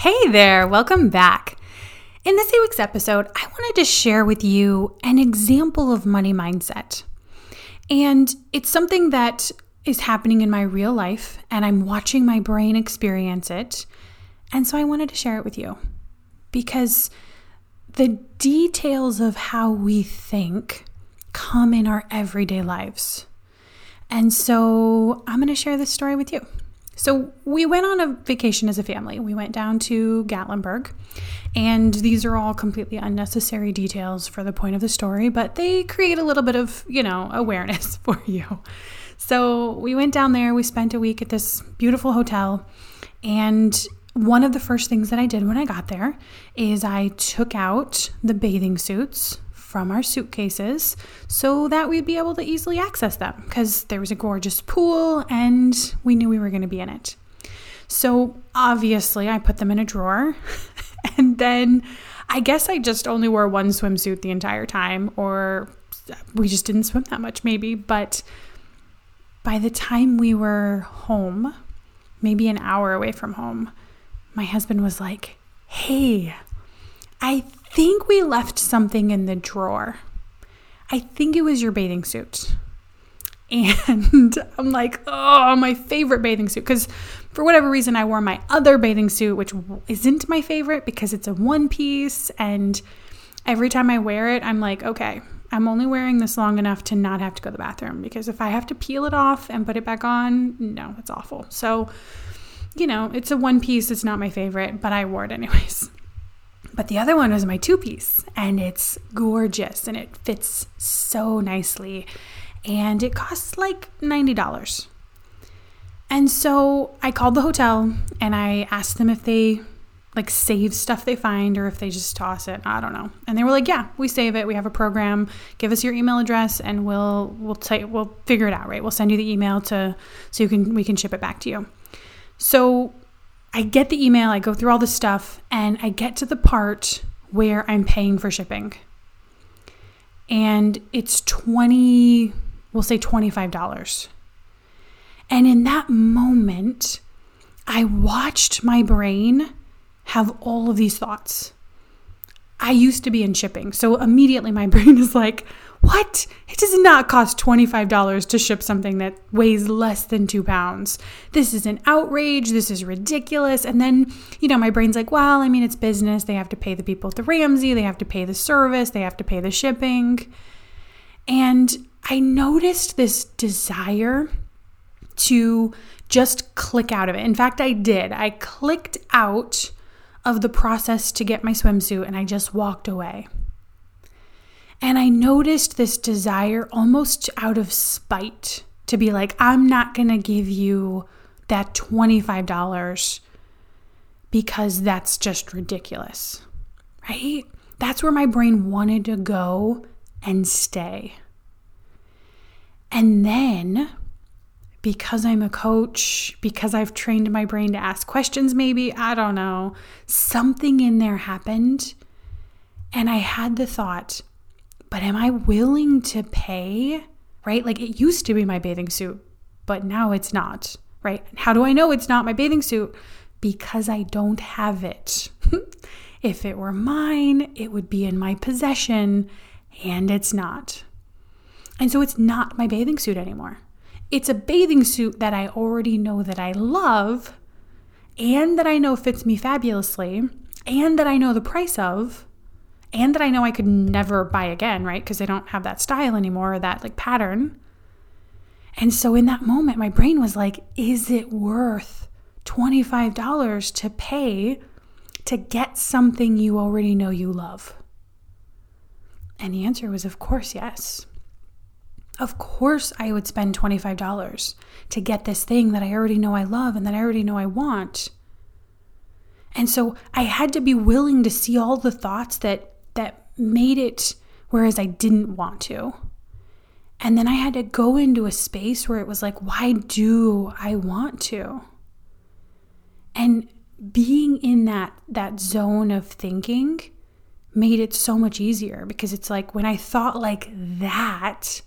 Hey there, welcome back. In this week's episode, I wanted to share with you an example of money mindset. And it's something that is happening in my real life, and I'm watching my brain experience it. And so I wanted to share it with you because the details of how we think come in our everyday lives. And so I'm going to share this story with you. So we went on a vacation as a family. We went down to Gatlinburg, and these are all completely unnecessary details for the point of the story, but they create a little bit of, you know, awareness for you. So we went down there, we spent a week at this beautiful hotel, and one of the first things that I did when I got there is I took out the bathing suits from our suitcases so that we'd be able to easily access them because there was a gorgeous pool and we knew we were going to be in it. So obviously, I put them in a drawer and then I guess I just only wore one swimsuit the entire time, or we just didn't swim that much, maybe. But by the time we were home, maybe an hour away from home, my husband was like, Hey, I think we left something in the drawer. I think it was your bathing suit. And I'm like, oh, my favorite bathing suit. Because for whatever reason, I wore my other bathing suit, which isn't my favorite because it's a one piece. And every time I wear it, I'm like, okay, I'm only wearing this long enough to not have to go to the bathroom. Because if I have to peel it off and put it back on, no, it's awful. So, you know, it's a one piece. It's not my favorite, but I wore it anyways. But the other one was my two piece, and it's gorgeous and it fits so nicely. And it costs like $90. And so I called the hotel and I asked them if they like save stuff they find or if they just toss it. I don't know. And they were like, "Yeah, we save it. We have a program. Give us your email address and we'll we'll take we'll figure it out, right? We'll send you the email to so you can we can ship it back to you." So I get the email, I go through all the stuff, and I get to the part where I'm paying for shipping. And it's 20, we'll say $25. And in that moment, I watched my brain have all of these thoughts. I used to be in shipping. So immediately my brain is like, what? It does not cost $25 to ship something that weighs less than two pounds. This is an outrage. This is ridiculous. And then, you know, my brain's like, well, I mean, it's business. They have to pay the people at the Ramsey, they have to pay the service, they have to pay the shipping. And I noticed this desire to just click out of it. In fact, I did. I clicked out of the process to get my swimsuit and I just walked away. And I noticed this desire almost out of spite to be like, I'm not going to give you that $25 because that's just ridiculous, right? That's where my brain wanted to go and stay. And then, because I'm a coach, because I've trained my brain to ask questions, maybe, I don't know, something in there happened. And I had the thought, but am I willing to pay? Right? Like it used to be my bathing suit, but now it's not. Right? How do I know it's not my bathing suit? Because I don't have it. if it were mine, it would be in my possession, and it's not. And so it's not my bathing suit anymore. It's a bathing suit that I already know that I love and that I know fits me fabulously and that I know the price of and that I know I could never buy again, right? Because I don't have that style anymore or that like pattern. And so in that moment, my brain was like, is it worth $25 to pay to get something you already know you love? And the answer was, of course, yes. Of course, I would spend $25 to get this thing that I already know I love and that I already know I want. And so I had to be willing to see all the thoughts that made it whereas I didn't want to. And then I had to go into a space where it was like, why do I want to? And being in that that zone of thinking made it so much easier because it's like when I thought like that,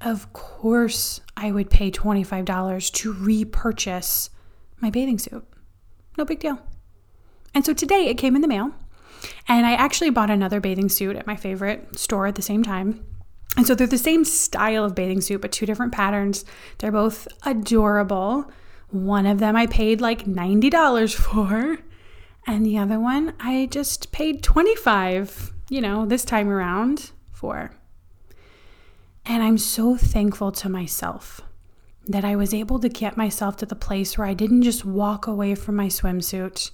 of course I would pay $25 to repurchase my bathing suit. No big deal. And so today it came in the mail, and I actually bought another bathing suit at my favorite store at the same time. And so they're the same style of bathing suit, but two different patterns. They're both adorable. One of them I paid like $90 for, and the other one I just paid 25, you know, this time around for. And I'm so thankful to myself that I was able to get myself to the place where I didn't just walk away from my swimsuit.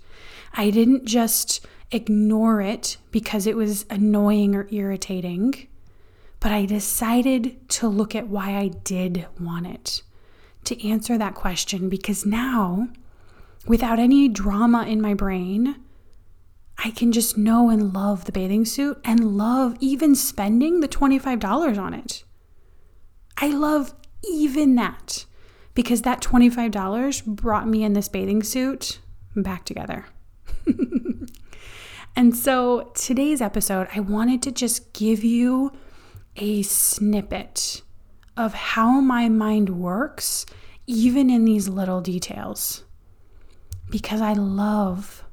I didn't just ignore it because it was annoying or irritating, but I decided to look at why I did want it, to answer that question because now, without any drama in my brain, I can just know and love the bathing suit and love even spending the $25 on it. I love even that because that $25 brought me in this bathing suit back together. and so today's episode, I wanted to just give you a snippet of how my mind works, even in these little details, because I love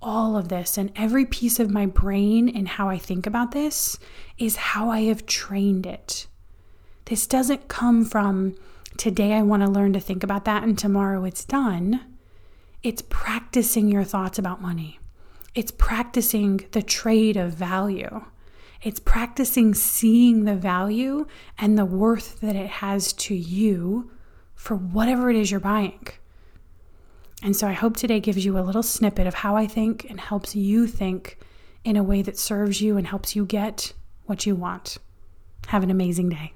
all of this and every piece of my brain and how I think about this is how I have trained it. This doesn't come from today I want to learn to think about that and tomorrow it's done. It's practicing your thoughts about money. It's practicing the trade of value. It's practicing seeing the value and the worth that it has to you for whatever it is you're buying. And so I hope today gives you a little snippet of how I think and helps you think in a way that serves you and helps you get what you want. Have an amazing day.